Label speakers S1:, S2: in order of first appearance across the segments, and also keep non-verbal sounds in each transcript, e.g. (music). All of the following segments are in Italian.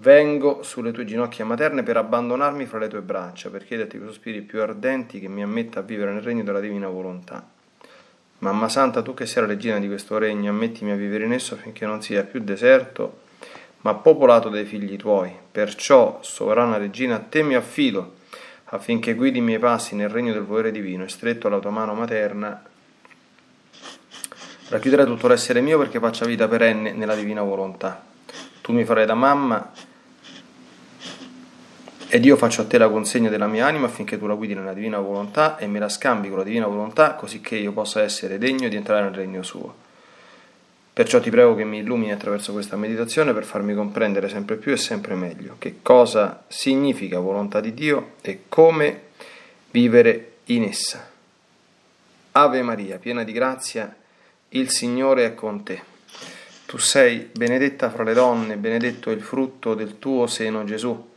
S1: Vengo sulle tue ginocchia materne per abbandonarmi fra le tue braccia, per chiederti con sospiri più ardenti che mi ammetta a vivere nel regno della divina volontà. Mamma Santa, tu che sei la regina di questo regno, ammettimi a vivere in esso affinché non sia più deserto, ma popolato dai figli tuoi. Perciò, sovrana regina, a te mi affido, affinché guidi i miei passi nel regno del volere divino e stretto alla tua mano materna, racchiuderai tutto l'essere mio perché faccia vita perenne nella divina volontà. Tu mi farai da mamma ed io faccio a te la consegna della mia anima affinché tu la guidi nella divina volontà e me la scambi con la divina volontà così che io possa essere degno di entrare nel regno suo. Perciò ti prego che mi illumini attraverso questa meditazione per farmi comprendere sempre più e sempre meglio che cosa significa volontà di Dio e come vivere in essa. Ave Maria, piena di grazia, il Signore è con te. Tu sei benedetta fra le donne, benedetto è il frutto del tuo seno Gesù.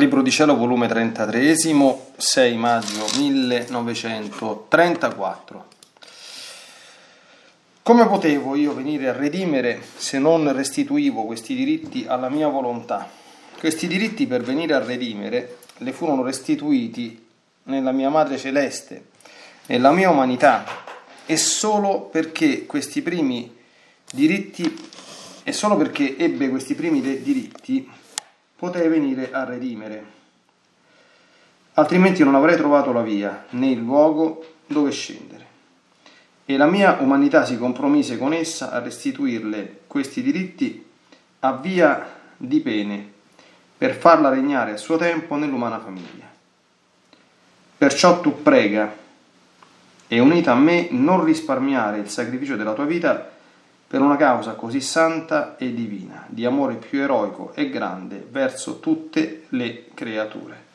S1: Libro di Cielo, volume 33, 6 maggio 1934. Come potevo io venire a redimere se non restituivo questi diritti alla mia volontà? Questi diritti per venire a redimere le furono restituiti nella mia Madre Celeste, nella mia umanità, e solo perché questi primi diritti, e solo perché ebbe questi primi diritti, potei venire a redimere. Altrimenti non avrei trovato la via né il luogo dove scendere. E la mia umanità si compromise con essa a restituirle questi diritti a via di pene per farla regnare a suo tempo nell'umana famiglia. Perciò tu prega e unita a me non risparmiare il sacrificio della tua vita per una causa così santa e divina, di amore più eroico e grande verso tutte le creature.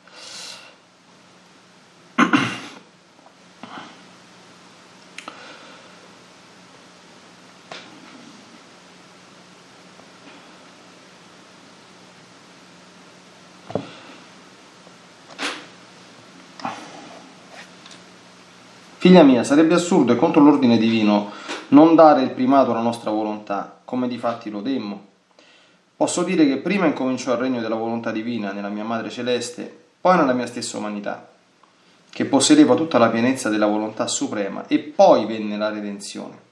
S1: Figlia mia, sarebbe assurdo e contro l'ordine divino non dare il primato alla nostra volontà, come di fatti lo demmo. Posso dire che prima incominciò il regno della volontà divina nella mia madre celeste, poi nella mia stessa umanità, che possedeva tutta la pienezza della volontà suprema, e poi venne la redenzione.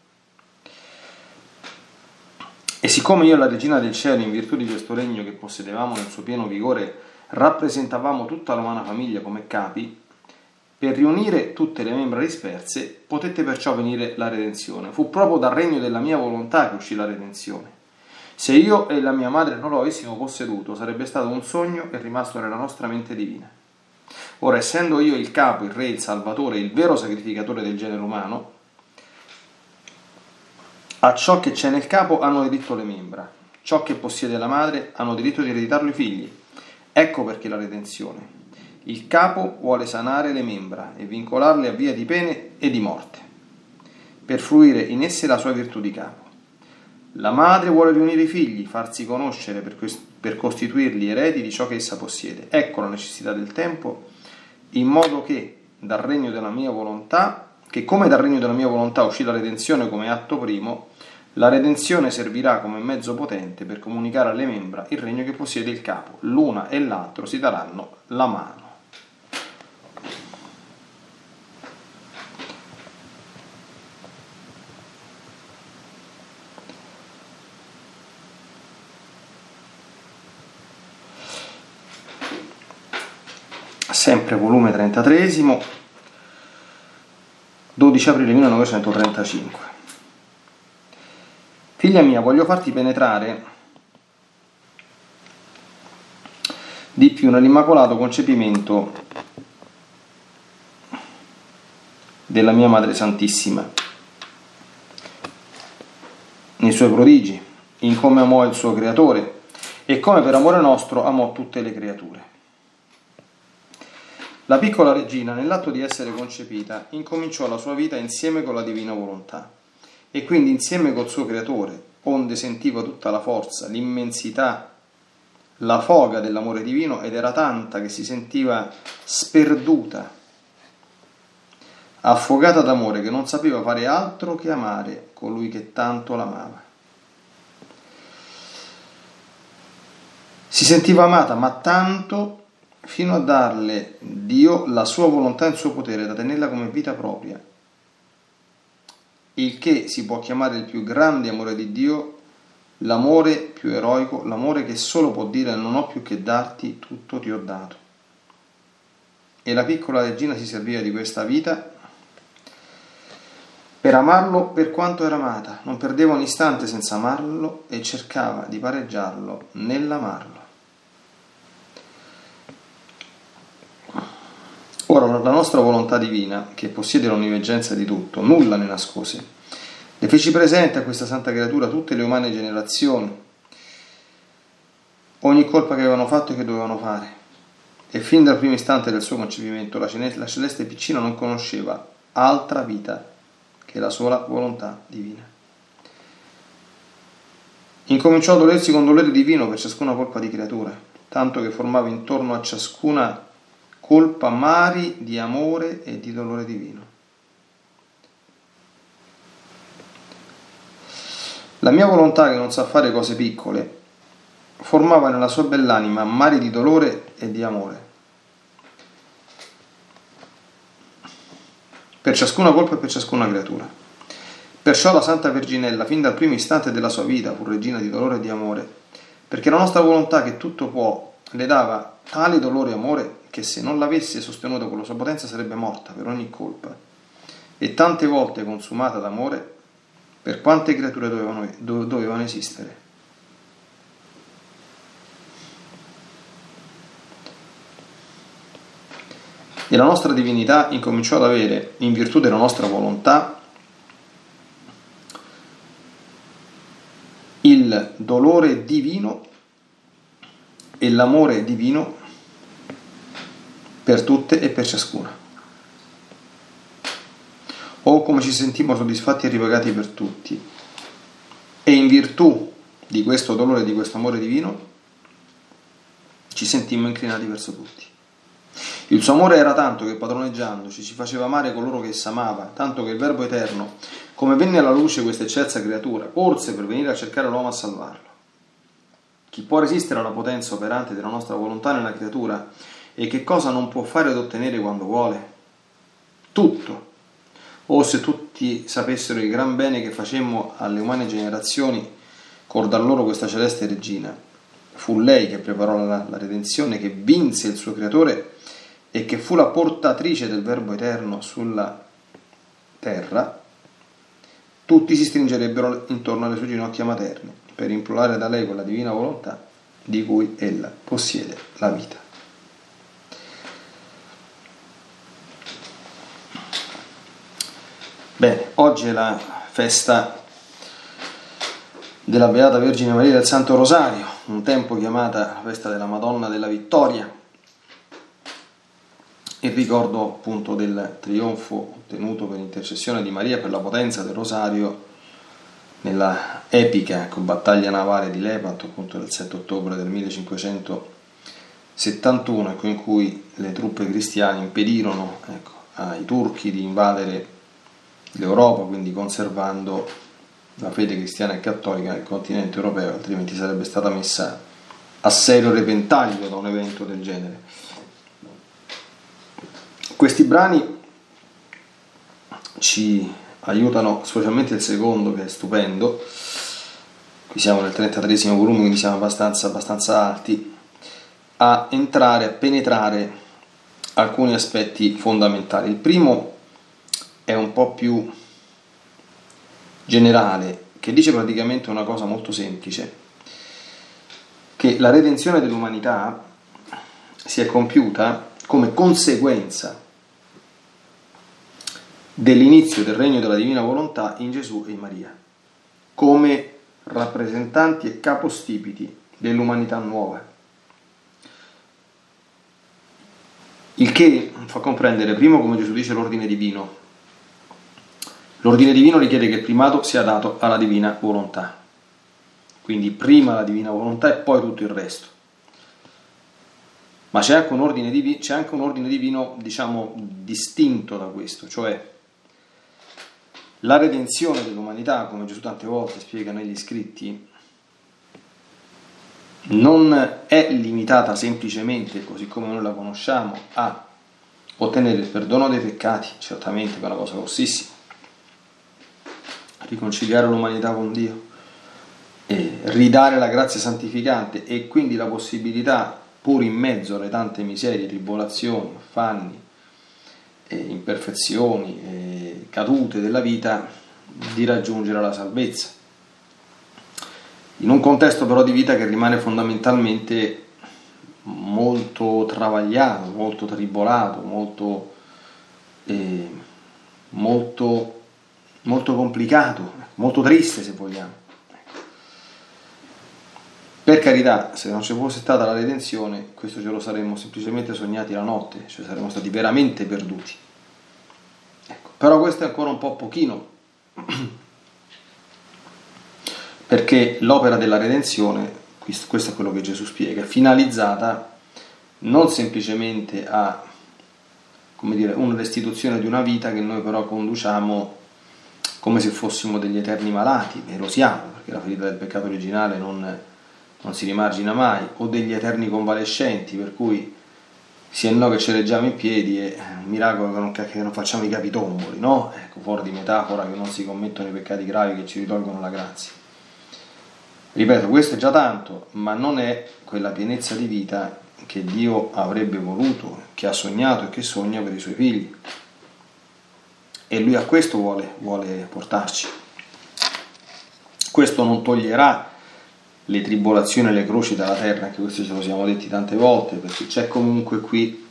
S1: E siccome io e la regina del cielo, in virtù di questo regno che possedevamo nel suo pieno vigore, rappresentavamo tutta l'umana famiglia come capi, per riunire tutte le membra disperse potette perciò venire la redenzione. Fu proprio dal regno della mia volontà che uscì la redenzione. Se io e la mia madre non lo avessimo posseduto, sarebbe stato un sogno e rimasto nella nostra mente divina. Ora, essendo io il capo, il re, il salvatore, il vero sacrificatore del genere umano, a ciò che c'è nel capo hanno diritto le membra, ciò che possiede la madre hanno diritto di ereditarlo i figli. Ecco perché la redenzione. Il capo vuole sanare le membra e vincolarle a via di pene e di morte, per fruire in esse la sua virtù di capo. La madre vuole riunire i figli, farsi conoscere per, per costituirli eredi di ciò che essa possiede. Ecco la necessità del tempo, in modo che dal regno della mia volontà, che come dal regno della mia volontà uscì la redenzione come atto primo, la redenzione servirà come mezzo potente per comunicare alle membra il regno che possiede il capo. L'una e l'altro si daranno la mano. Sempre volume 33, 12 aprile 1935. Figlia mia, voglio farti penetrare di più nell'immacolato concepimento della mia Madre Santissima, nei suoi prodigi, in come amò il suo creatore e come per amore nostro amò tutte le creature. La piccola regina, nell'atto di essere concepita, incominciò la sua vita insieme con la divina volontà e quindi insieme col suo creatore, onde sentiva tutta la forza, l'immensità, la foga dell'amore divino ed era tanta che si sentiva sperduta, affogata d'amore che non sapeva fare altro che amare colui che tanto l'amava. Si sentiva amata, ma tanto fino a darle Dio la sua volontà e il suo potere da tenerla come vita propria, il che si può chiamare il più grande amore di Dio, l'amore più eroico, l'amore che solo può dire non ho più che darti, tutto ti ho dato. E la piccola regina si serviva di questa vita per amarlo per quanto era amata, non perdeva un istante senza amarlo e cercava di pareggiarlo nell'amarlo. Ora la nostra volontà divina, che possiede l'onniveggenza di tutto, nulla ne nascose, le feci presente a questa santa creatura tutte le umane generazioni, ogni colpa che avevano fatto e che dovevano fare. E fin dal primo istante del suo concepimento la celeste piccina non conosceva altra vita che la sola volontà divina. Incominciò a dolersi con dolore divino per ciascuna colpa di creatura, tanto che formava intorno a ciascuna colpa mari di amore e di dolore divino. La mia volontà, che non sa fare cose piccole, formava nella sua bell'anima mari di dolore e di amore. Per ciascuna colpa e per ciascuna creatura. Perciò la Santa Verginella, fin dal primo istante della sua vita, fu regina di dolore e di amore, perché la nostra volontà, che tutto può, le dava tale dolore e amore che se non l'avesse sostenuta con la sua potenza sarebbe morta per ogni colpa, e tante volte consumata d'amore per quante creature dovevano, dovevano esistere. E la nostra divinità incominciò ad avere, in virtù della nostra volontà, il dolore divino e l'amore divino per tutte e per ciascuna. O come ci sentimmo soddisfatti e ripagati per tutti. E in virtù di questo dolore e di questo amore divino ci sentimmo inclinati verso tutti. Il suo amore era tanto che padroneggiandoci ci faceva amare coloro che essa amava, tanto che il Verbo Eterno, come venne alla luce questa eccelsa creatura, corse per venire a cercare l'uomo a salvarlo. Chi può resistere alla potenza operante della nostra volontà nella creatura e che cosa non può fare ed ottenere quando vuole? Tutto. O se tutti sapessero il gran bene che facemmo alle umane generazioni, col dar loro questa celeste regina. Fu lei che preparò la, la redenzione, che vinse il suo creatore e che fu la portatrice del Verbo eterno sulla terra, tutti si stringerebbero intorno alle sue ginocchia materne per implorare da lei quella divina volontà di cui ella possiede la vita. Bene, oggi è la festa della Beata Vergine Maria del Santo Rosario, un tempo chiamata festa della Madonna della Vittoria, il ricordo appunto del trionfo ottenuto per intercessione di Maria per la potenza del Rosario nella epica battaglia navale di Lepanto appunto del 7 ottobre del 1571 ecco, in cui le truppe cristiane impedirono ecco, ai turchi di invadere l'Europa, quindi conservando la fede cristiana e cattolica nel continente europeo, altrimenti sarebbe stata messa a serio repentaglio da un evento del genere. Questi brani ci aiutano, specialmente il secondo che è stupendo, qui siamo nel 33 volume, quindi siamo abbastanza, abbastanza alti, a entrare, a penetrare alcuni aspetti fondamentali. Il primo è un po' più generale, che dice praticamente una cosa molto semplice, che la redenzione dell'umanità si è compiuta come conseguenza dell'inizio del regno della divina volontà in Gesù e in Maria, come rappresentanti e capostipiti dell'umanità nuova. Il che fa comprendere primo come Gesù dice l'ordine divino, L'ordine divino richiede che il primato sia dato alla divina volontà. Quindi prima la divina volontà e poi tutto il resto. Ma c'è anche un ordine divino, c'è anche un ordine divino diciamo, distinto da questo, cioè la redenzione dell'umanità, come Gesù tante volte spiega negli scritti, non è limitata semplicemente, così come noi la conosciamo, a ottenere il perdono dei peccati, certamente è una cosa grossissima, riconciliare l'umanità con Dio, e ridare la grazia santificante e quindi la possibilità, pur in mezzo alle tante miserie, tribolazioni, affanni, imperfezioni, cadute della vita, di raggiungere la salvezza. In un contesto però di vita che rimane fondamentalmente molto travagliato, molto tribolato, molto, eh, molto molto complicato, molto triste se vogliamo. Per carità, se non ci fosse stata la redenzione, questo ce lo saremmo semplicemente sognati la notte, cioè saremmo stati veramente perduti. Ecco. Però questo è ancora un po' pochino, (clears throat) perché l'opera della redenzione, questo è quello che Gesù spiega, è finalizzata non semplicemente a come dire, una restituzione di una vita che noi però conduciamo come se fossimo degli eterni malati, e lo siamo, perché la ferita del peccato originale non, non si rimargina mai, o degli eterni convalescenti, per cui sia no che ci reggiamo in piedi è un miracolo che non, che non facciamo i capitomboli, no? Ecco, fuori di metafora che non si commettono i peccati gravi che ci ritolgono la grazia. Ripeto, questo è già tanto, ma non è quella pienezza di vita che Dio avrebbe voluto, che ha sognato e che sogna per i suoi figli e lui a questo vuole, vuole portarci. Questo non toglierà le tribolazioni e le croci dalla terra, anche questo ce lo siamo detti tante volte, perché c'è comunque qui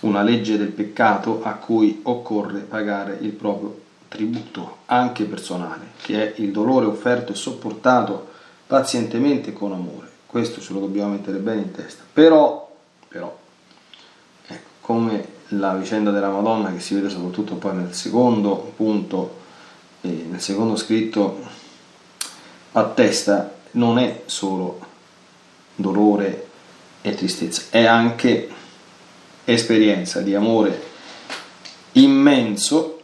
S1: una legge del peccato a cui occorre pagare il proprio tributo, anche personale, che è il dolore offerto e sopportato pazientemente con amore. Questo ce lo dobbiamo mettere bene in testa. Però, però ecco, come la vicenda della Madonna che si vede soprattutto poi nel secondo punto, eh, nel secondo scritto, attesta, non è solo dolore e tristezza, è anche esperienza di amore immenso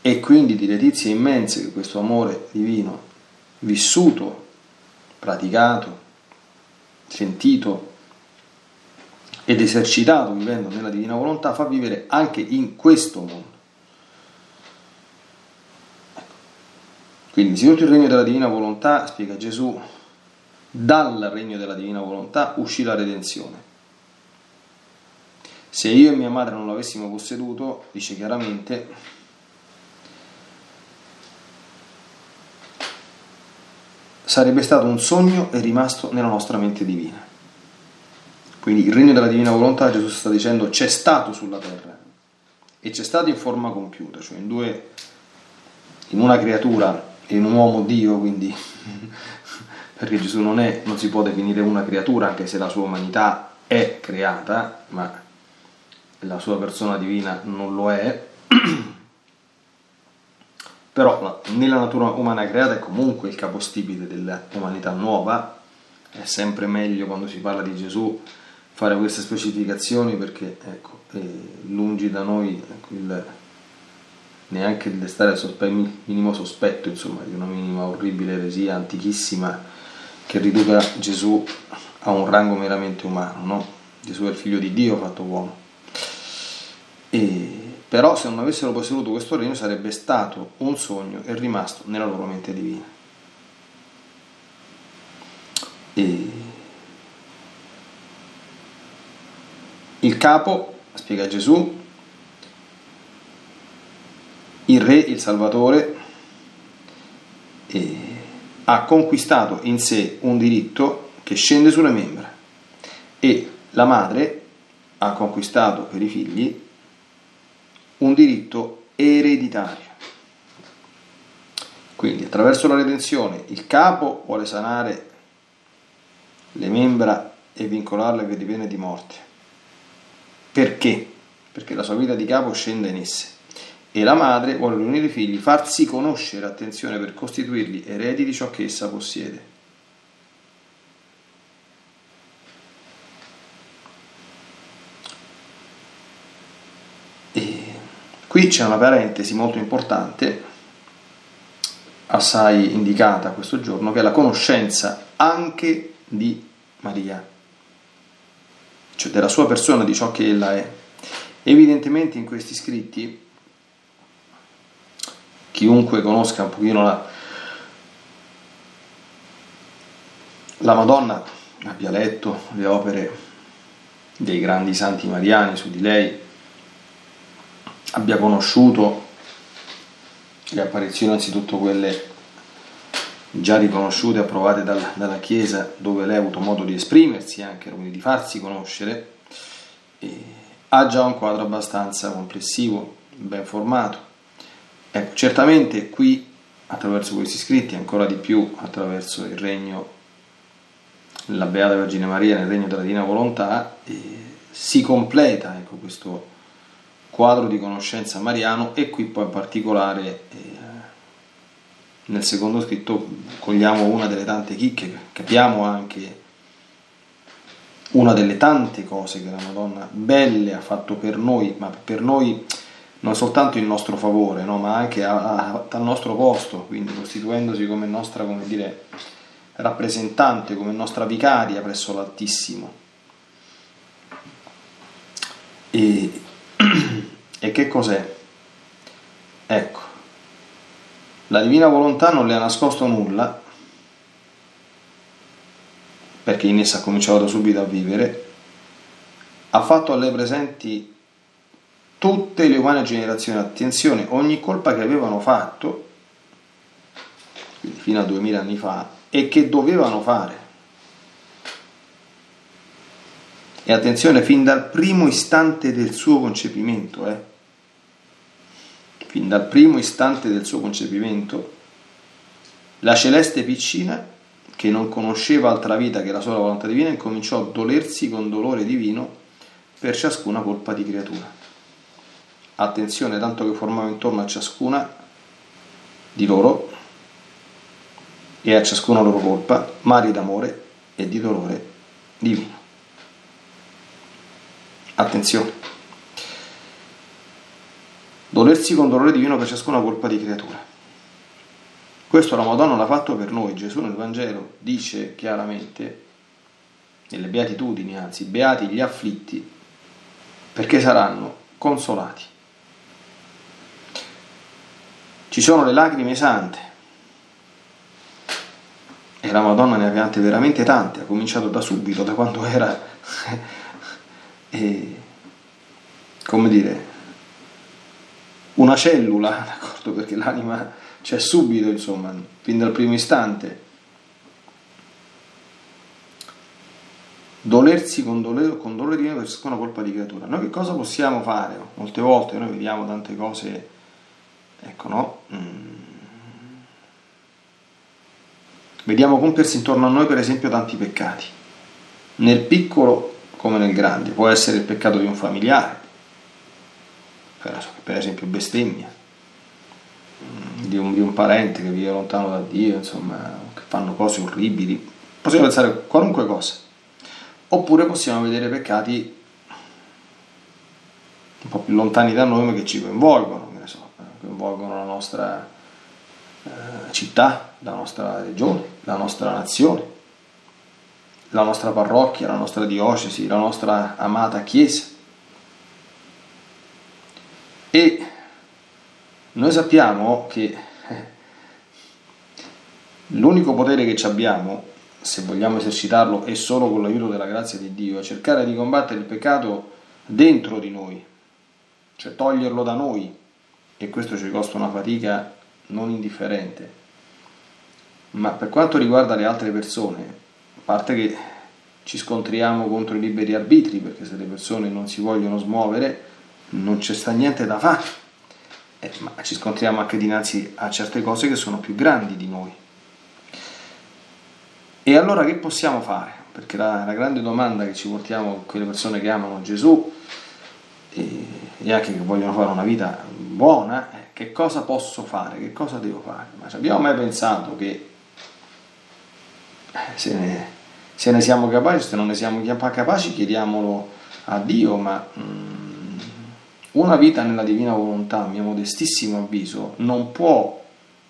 S1: e quindi di letizia immense che questo amore divino vissuto, praticato, sentito ed esercitato vivendo nella divina volontà fa vivere anche in questo mondo. Quindi, innanzitutto il regno della divina volontà, spiega Gesù, dal regno della divina volontà uscì la redenzione. Se io e mia madre non l'avessimo posseduto, dice chiaramente, sarebbe stato un sogno e rimasto nella nostra mente divina. Quindi il regno della divina volontà, Gesù sta dicendo, c'è stato sulla terra e c'è stato in forma compiuta, cioè in, due, in una creatura e in un uomo Dio, quindi (laughs) perché Gesù non, è, non si può definire una creatura anche se la sua umanità è creata, ma la sua persona divina non lo è, (clears throat) però nella natura umana creata è comunque il capostipite dell'umanità nuova, è sempre meglio quando si parla di Gesù fare queste specificazioni perché ecco, lungi da noi ecco, il, neanche il destare sospe- minimo sospetto insomma, di una minima orribile eresia antichissima che riduca Gesù a un rango meramente umano, no? Gesù è il figlio di Dio fatto uomo. E, però se non avessero posseduto questo regno sarebbe stato un sogno e rimasto nella loro mente divina. E il capo, spiega Gesù, il re, il Salvatore, e ha conquistato in sé un diritto che scende sulle membra e la madre ha conquistato per i figli un diritto ereditario. Quindi attraverso la redenzione il capo vuole sanare le membra e vincolarle per di pene di morte. Perché? Perché la sua vita di capo scende in esse e la madre vuole riunire i figli, farsi conoscere, attenzione, per costituirli eredi di ciò che essa possiede. E qui c'è una parentesi molto importante, assai indicata questo giorno, che è la conoscenza anche di Maria, cioè della sua persona, di ciò che ella è. Evidentemente in questi scritti chiunque conosca un pochino la, la Madonna, abbia letto le opere dei grandi santi mariani su di lei, abbia conosciuto le apparizioni, anzitutto quelle già riconosciute e approvate dal, dalla Chiesa, dove lei ha avuto modo di esprimersi anche, quindi di farsi conoscere, ha già un quadro abbastanza complessivo, ben formato. Ecco, certamente qui, attraverso questi scritti, ancora di più attraverso il regno, la Beata Vergine Maria nel regno della Divina Volontà, eh, si completa ecco, questo quadro di conoscenza mariano e qui poi in particolare eh, nel secondo scritto cogliamo una delle tante chicche, capiamo anche una delle tante cose che la Madonna belle ha fatto per noi, ma per noi non soltanto in nostro favore, no, ma anche a, a, al nostro posto, quindi costituendosi come nostra come dire, rappresentante, come nostra vicaria presso l'Altissimo. E, (clears throat) e che cos'è? Ecco, la divina volontà non le ha nascosto nulla, perché in essa ha cominciato subito a vivere, ha fatto a lei presenti tutte le umane generazioni, attenzione, ogni colpa che avevano fatto, fino a 2000 anni fa, e che dovevano fare. E attenzione, fin dal primo istante del suo concepimento, eh? Fin dal primo istante del suo concepimento, la celeste piccina, che non conosceva altra vita che la sola volontà divina, incominciò a dolersi con dolore divino per ciascuna colpa di creatura. Attenzione, tanto che formava intorno a ciascuna di loro e a ciascuna loro colpa mari d'amore e di dolore divino. Attenzione. Dolersi con dolore divino per ciascuna colpa di creatura. Questo la Madonna l'ha fatto per noi. Gesù nel Vangelo dice chiaramente, nelle beatitudini, anzi, beati gli afflitti, perché saranno consolati. Ci sono le lacrime sante, e la Madonna ne ha piante veramente tante, ha cominciato da subito, da quando era, (laughs) e, come dire, una cellula, (laughs) d'accordo? Perché l'anima c'è subito, insomma, fin dal primo istante. Dolersi con dolore, con dolore divino per ciascuna colpa di creatura. Noi che cosa possiamo fare? Molte volte noi vediamo tante cose, ecco, no? Mm Vediamo compiersi intorno a noi per esempio tanti peccati, nel piccolo come nel grande, può essere il peccato di un familiare, per esempio bestemmia, mm, di un, di un parente che vive lontano da Dio, insomma, che fanno cose orribili, possiamo pensare a qualunque cosa, oppure possiamo vedere peccati un po' più lontani da noi ma che ci coinvolgono, che so, coinvolgono la nostra eh, città, la nostra regione, la nostra nazione, la nostra parrocchia, la nostra diocesi, la nostra amata Chiesa. E noi sappiamo che eh, l'unico potere che abbiamo, se vogliamo esercitarlo, è solo con l'aiuto della grazia di Dio, è cercare di combattere il peccato dentro di noi, cioè toglierlo da noi, e questo ci costa una fatica non indifferente. Ma per quanto riguarda le altre persone, a parte che ci scontriamo contro i liberi arbitri, perché se le persone non si vogliono smuovere non c'è sta niente da fare, eh, ma ci scontriamo anche dinanzi a certe cose che sono più grandi di noi. E allora che possiamo fare? Perché la, la grande domanda che ci portiamo quelle persone che amano Gesù e, e anche che vogliono fare una vita buona è che cosa posso fare, che cosa devo fare. Ma ci abbiamo mai pensato che eh, se ne, se ne siamo capaci, se non ne siamo capaci, chiediamolo a Dio, ma mm, una vita nella divina volontà, a mio modestissimo avviso, non può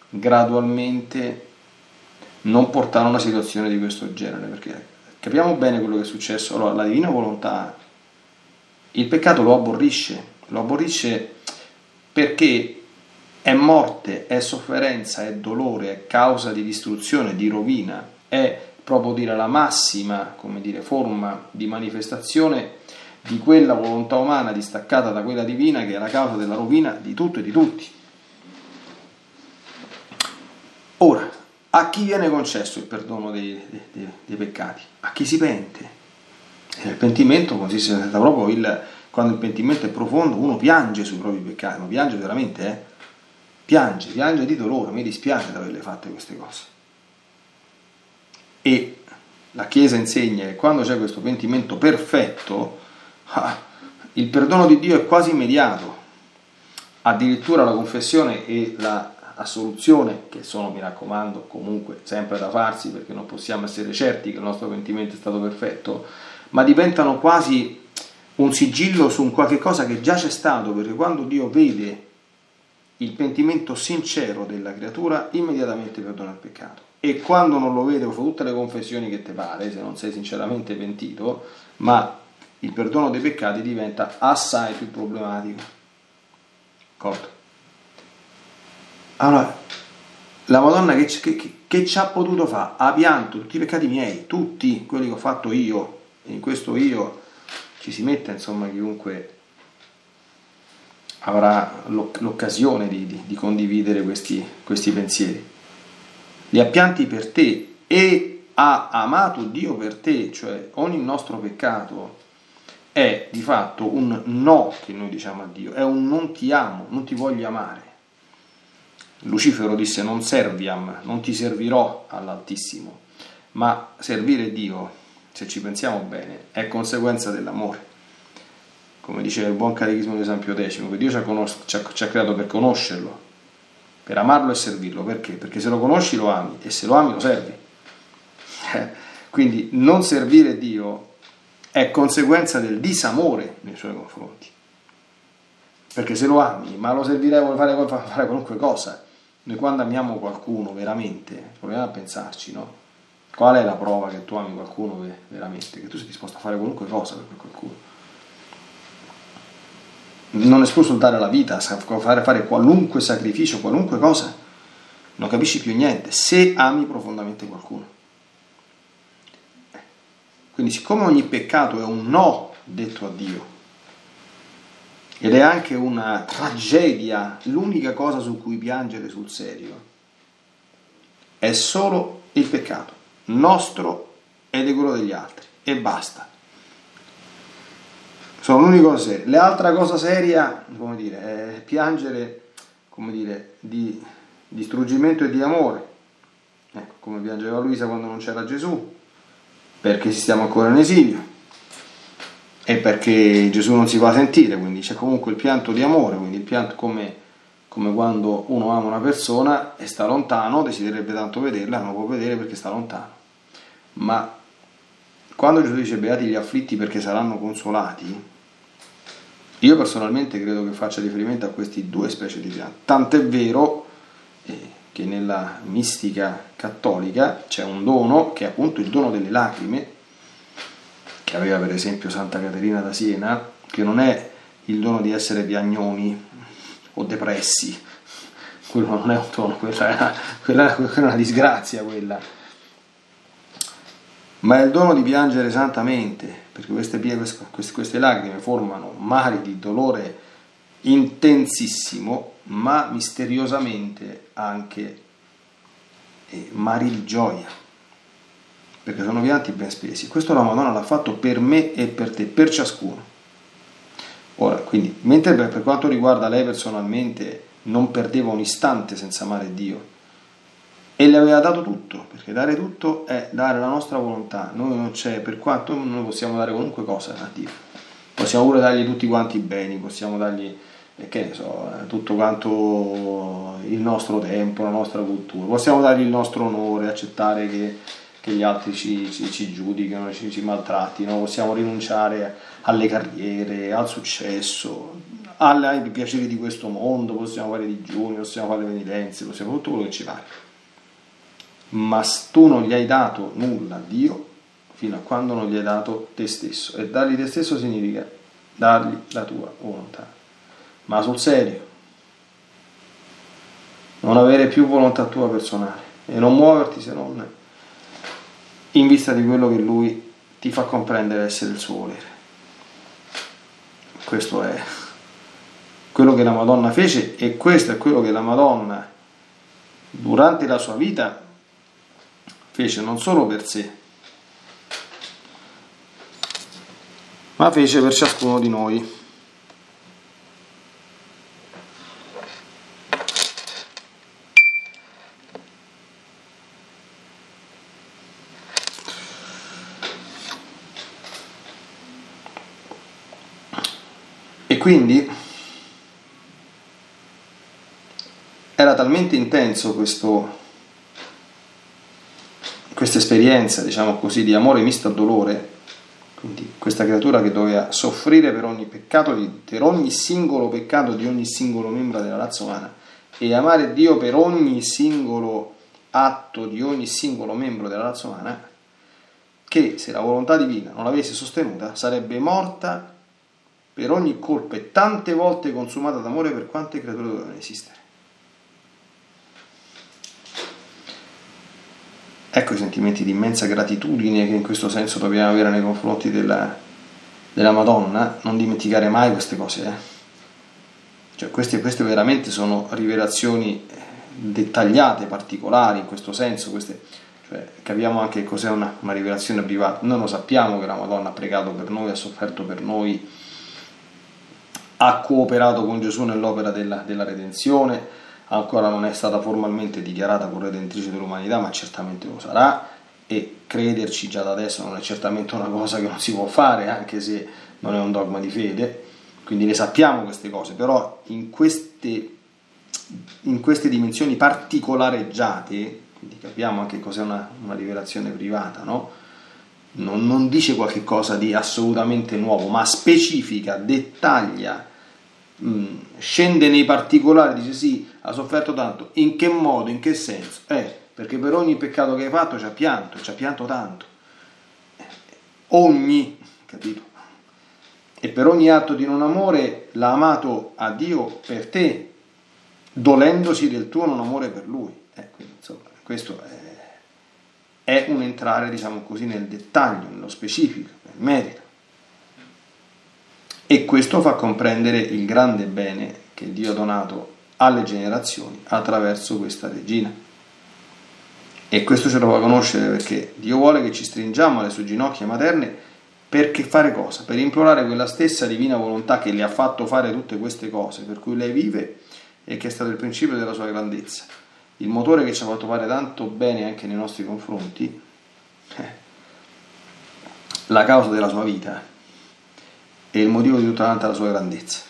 S1: gradualmente non portare a una situazione di questo genere, perché capiamo bene quello che è successo. Allora, la divina volontà, il peccato lo aborrisce, lo aborrisce perché è morte, è sofferenza, è dolore, è causa di distruzione, di rovina, è proprio dire la massima come dire, forma di manifestazione di quella volontà umana distaccata da quella divina che è la causa della rovina di tutto e di tutti. Ora, a chi viene concesso il perdono dei, dei, dei peccati? A chi si pente. Il pentimento consiste proprio il, quando il pentimento è profondo, uno piange sui propri peccati, ma piange veramente, eh? piange, piange di dolore, mi dispiace di averle fatte queste cose. E la Chiesa insegna che quando c'è questo pentimento perfetto, il perdono di Dio è quasi immediato. Addirittura la confessione e la assoluzione, che sono, mi raccomando, comunque sempre da farsi perché non possiamo essere certi che il nostro pentimento è stato perfetto, ma diventano quasi un sigillo su un qualche cosa che già c'è stato, perché quando Dio vede il pentimento sincero della creatura immediatamente perdona il peccato. E quando non lo vede, fa tutte le confessioni che ti pare, se non sei sinceramente pentito, ma il perdono dei peccati diventa assai più problematico. D'accordo? Allora, la Madonna che, che, che ci ha potuto fare? Ha pianto tutti i peccati miei, tutti quelli che ho fatto io, e in questo io ci si mette insomma chiunque avrà l'occasione di, di, di condividere questi, questi pensieri. Li ha pianti per te e ha amato Dio per te, cioè ogni nostro peccato è di fatto un no che noi diciamo a Dio, è un non ti amo, non ti voglio amare. Lucifero disse non serviam, non ti servirò all'Altissimo, ma servire Dio, se ci pensiamo bene, è conseguenza dell'amore. Come diceva il buon catechismo di San Pio X, che Dio ci ha, conos- ci, ha, ci ha creato per conoscerlo, per amarlo e servirlo. Perché? Perché se lo conosci lo ami e se lo ami lo servi. (laughs) Quindi non servire Dio è conseguenza del disamore nei suoi confronti. Perché se lo ami, ma lo servirei vuole fare, fare qualunque cosa. Noi quando amiamo qualcuno veramente, proviamo a pensarci, no? Qual è la prova che tu ami qualcuno veramente? Che tu sei disposto a fare qualunque cosa per qualcuno. Non escluso dare la vita, fare, fare qualunque sacrificio, qualunque cosa, non capisci più niente se ami profondamente qualcuno. Quindi siccome ogni peccato è un no detto a Dio, ed è anche una tragedia, l'unica cosa su cui piangere sul serio, è solo il peccato, nostro e di quello degli altri, e basta. Sono l'unica cosa seria. L'altra cosa seria, come dire, è piangere, come dire, di distruggimento e di amore. Ecco, come piangeva Luisa quando non c'era Gesù, perché stiamo ancora in esilio e perché Gesù non si fa sentire, quindi c'è comunque il pianto di amore, quindi il pianto come, come quando uno ama una persona e sta lontano, desidererebbe tanto vederla, non può vedere perché sta lontano. Ma quando Gesù dice beati gli afflitti perché saranno consolati, io personalmente credo che faccia riferimento a queste due specie di pianto. Tant'è vero eh, che nella mistica cattolica c'è un dono che è appunto il dono delle lacrime, che aveva per esempio Santa Caterina da Siena, che non è il dono di essere piagnoni o depressi, quello non è un dono, quella è una, quella è una disgrazia quella, ma è il dono di piangere santamente, perché queste, queste, queste lacrime formano mari di dolore intensissimo, ma misteriosamente anche eh, mari di gioia, perché sono pianti ben spesi. Questo la Madonna l'ha fatto per me e per te, per ciascuno. Ora, quindi, mentre per quanto riguarda lei personalmente non perdeva un istante senza amare Dio, e le aveva dato tutto, perché dare tutto è dare la nostra volontà. Noi non c'è, per quanto noi possiamo dare qualunque cosa a Dio. Possiamo pure dargli tutti quanti i beni, possiamo dargli e che ne so, eh, tutto quanto il nostro tempo, la nostra cultura. Possiamo dargli il nostro onore, accettare che, che gli altri ci, ci, ci giudicano, ci, ci maltrattino, possiamo rinunciare alle carriere, al successo, ai piaceri di questo mondo, possiamo fare digiuni, possiamo fare penitenze, possiamo fare tutto quello che ci pare. Ma tu non gli hai dato nulla a Dio fino a quando non gli hai dato te stesso. E dargli te stesso significa dargli la tua volontà ma sul serio. Non avere più volontà tua personale e non muoverti se non in vista di quello che lui ti fa comprendere essere il suo volere. Questo è quello che la Madonna fece e questo è quello che la Madonna durante la sua vita fece non solo per sé, ma fece per ciascuno di noi. Quindi era talmente intenso questo, questa esperienza, diciamo così, di amore misto a dolore, quindi questa creatura che doveva soffrire per ogni peccato, per ogni singolo peccato di ogni singolo membro della razza umana e amare Dio per ogni singolo atto di ogni singolo membro della razza umana, che se la volontà divina non l'avesse sostenuta sarebbe morta per ogni colpa e tante volte consumata d'amore per quante creature dovevano esistere. Ecco i sentimenti di immensa gratitudine che in questo senso dobbiamo avere nei confronti della, della Madonna, non dimenticare mai queste cose. Eh? Cioè, queste, queste veramente sono rivelazioni eh, dettagliate, particolari in questo senso, queste cioè, capiamo anche cos'è una, una rivelazione privata. Noi lo sappiamo che la Madonna ha pregato per noi, ha sofferto per noi, ha cooperato con Gesù nell'opera della, della redenzione, ancora non è stata formalmente dichiarata corredentrice dell'umanità, ma certamente lo sarà e crederci già da adesso non è certamente una cosa che non si può fare, anche se non è un dogma di fede, quindi le sappiamo queste cose, però in queste, in queste dimensioni particolareggiate quindi capiamo anche cos'è una, una rivelazione privata, no? Non, non dice qualcosa di assolutamente nuovo, ma specifica, dettaglia, mm, scende nei particolari, dice sì, ha sofferto tanto, in che modo, in che senso? Eh, perché per ogni peccato che hai fatto ci ha pianto, ci ha pianto tanto. Ogni, capito? E per ogni atto di non amore l'ha amato a Dio per te, dolendosi del tuo non amore per Lui. Eh, quindi, insomma, questo è, è un entrare, diciamo così, nel dettaglio, nello specifico, nel merito. E questo fa comprendere il grande bene che Dio ha donato alle generazioni attraverso questa regina. E questo ce lo fa conoscere perché Dio vuole che ci stringiamo alle sue ginocchia materne perché fare cosa? Per implorare quella stessa divina volontà che le ha fatto fare tutte queste cose, per cui lei vive e che è stato il principio della sua grandezza il motore che ci ha fatto fare tanto bene anche nei nostri confronti, eh, la causa della sua vita e il motivo di tutta la sua grandezza.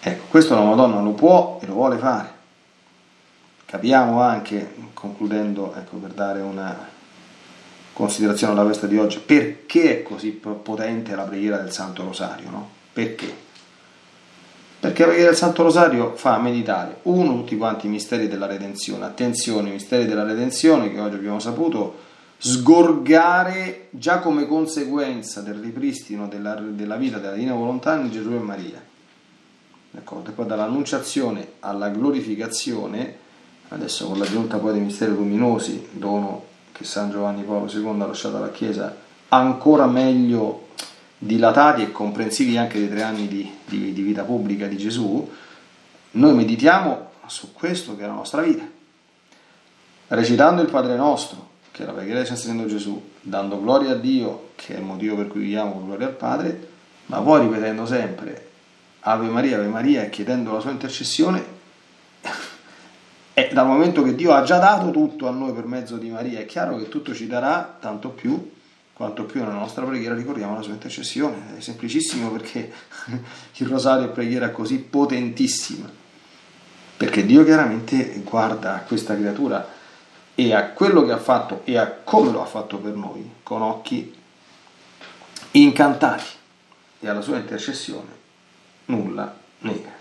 S1: Ecco, questo la Madonna lo può e lo vuole fare. Capiamo anche, concludendo, ecco, per dare una considerazione alla festa di oggi, perché è così potente la preghiera del Santo Rosario, no? Perché? Perché del Santo Rosario fa meditare, uno, tutti quanti i misteri della redenzione. Attenzione, i misteri della redenzione che oggi abbiamo saputo sgorgare già come conseguenza del ripristino della, della vita della Divina Volontà in Gesù e Maria. D'accordo? E poi dall'annunciazione alla glorificazione, adesso con l'aggiunta poi dei misteri luminosi, dono che San Giovanni Paolo II ha lasciato alla Chiesa, ancora meglio dilatati e comprensivi anche dei tre anni di, di, di vita pubblica di Gesù, noi meditiamo su questo che è la nostra vita, recitando il Padre nostro, che è la preghiera di San Gesù, dando gloria a Dio, che è il motivo per cui viviamo con gloria al Padre, ma poi ripetendo sempre Ave Maria, Ave Maria e chiedendo la sua intercessione, (laughs) e dal momento che Dio ha già dato tutto a noi per mezzo di Maria, è chiaro che tutto ci darà, tanto più quanto più nella nostra preghiera ricordiamo la sua intercessione. È semplicissimo perché (laughs) il rosario è preghiera così potentissima, perché Dio chiaramente guarda a questa creatura e a quello che ha fatto e a come lo ha fatto per noi con occhi incantati e alla sua intercessione nulla nega.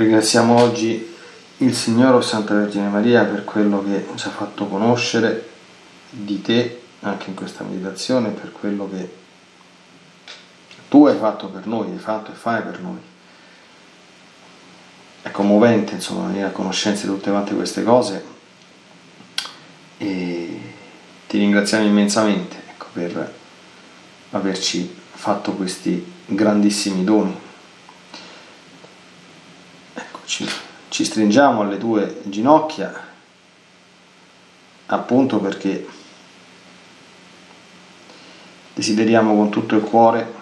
S1: Ringraziamo oggi il Signore o Santa Vergine Maria per quello che ci ha fatto conoscere di te anche in questa meditazione, per quello che tu hai fatto per noi, hai fatto e fai per noi. È commovente insomma venire a conoscenza di tutte quante queste cose e ti ringraziamo immensamente ecco, per averci fatto questi grandissimi doni ci, ci stringiamo alle tue ginocchia appunto perché desideriamo con tutto il cuore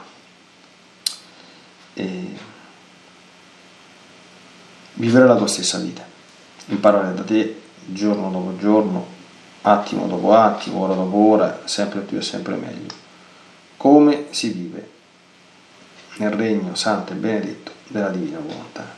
S1: vivere la tua stessa vita, imparare da te giorno dopo giorno, attimo dopo attimo, ora dopo ora, sempre più e sempre meglio, come si vive nel regno santo e benedetto della divina volontà.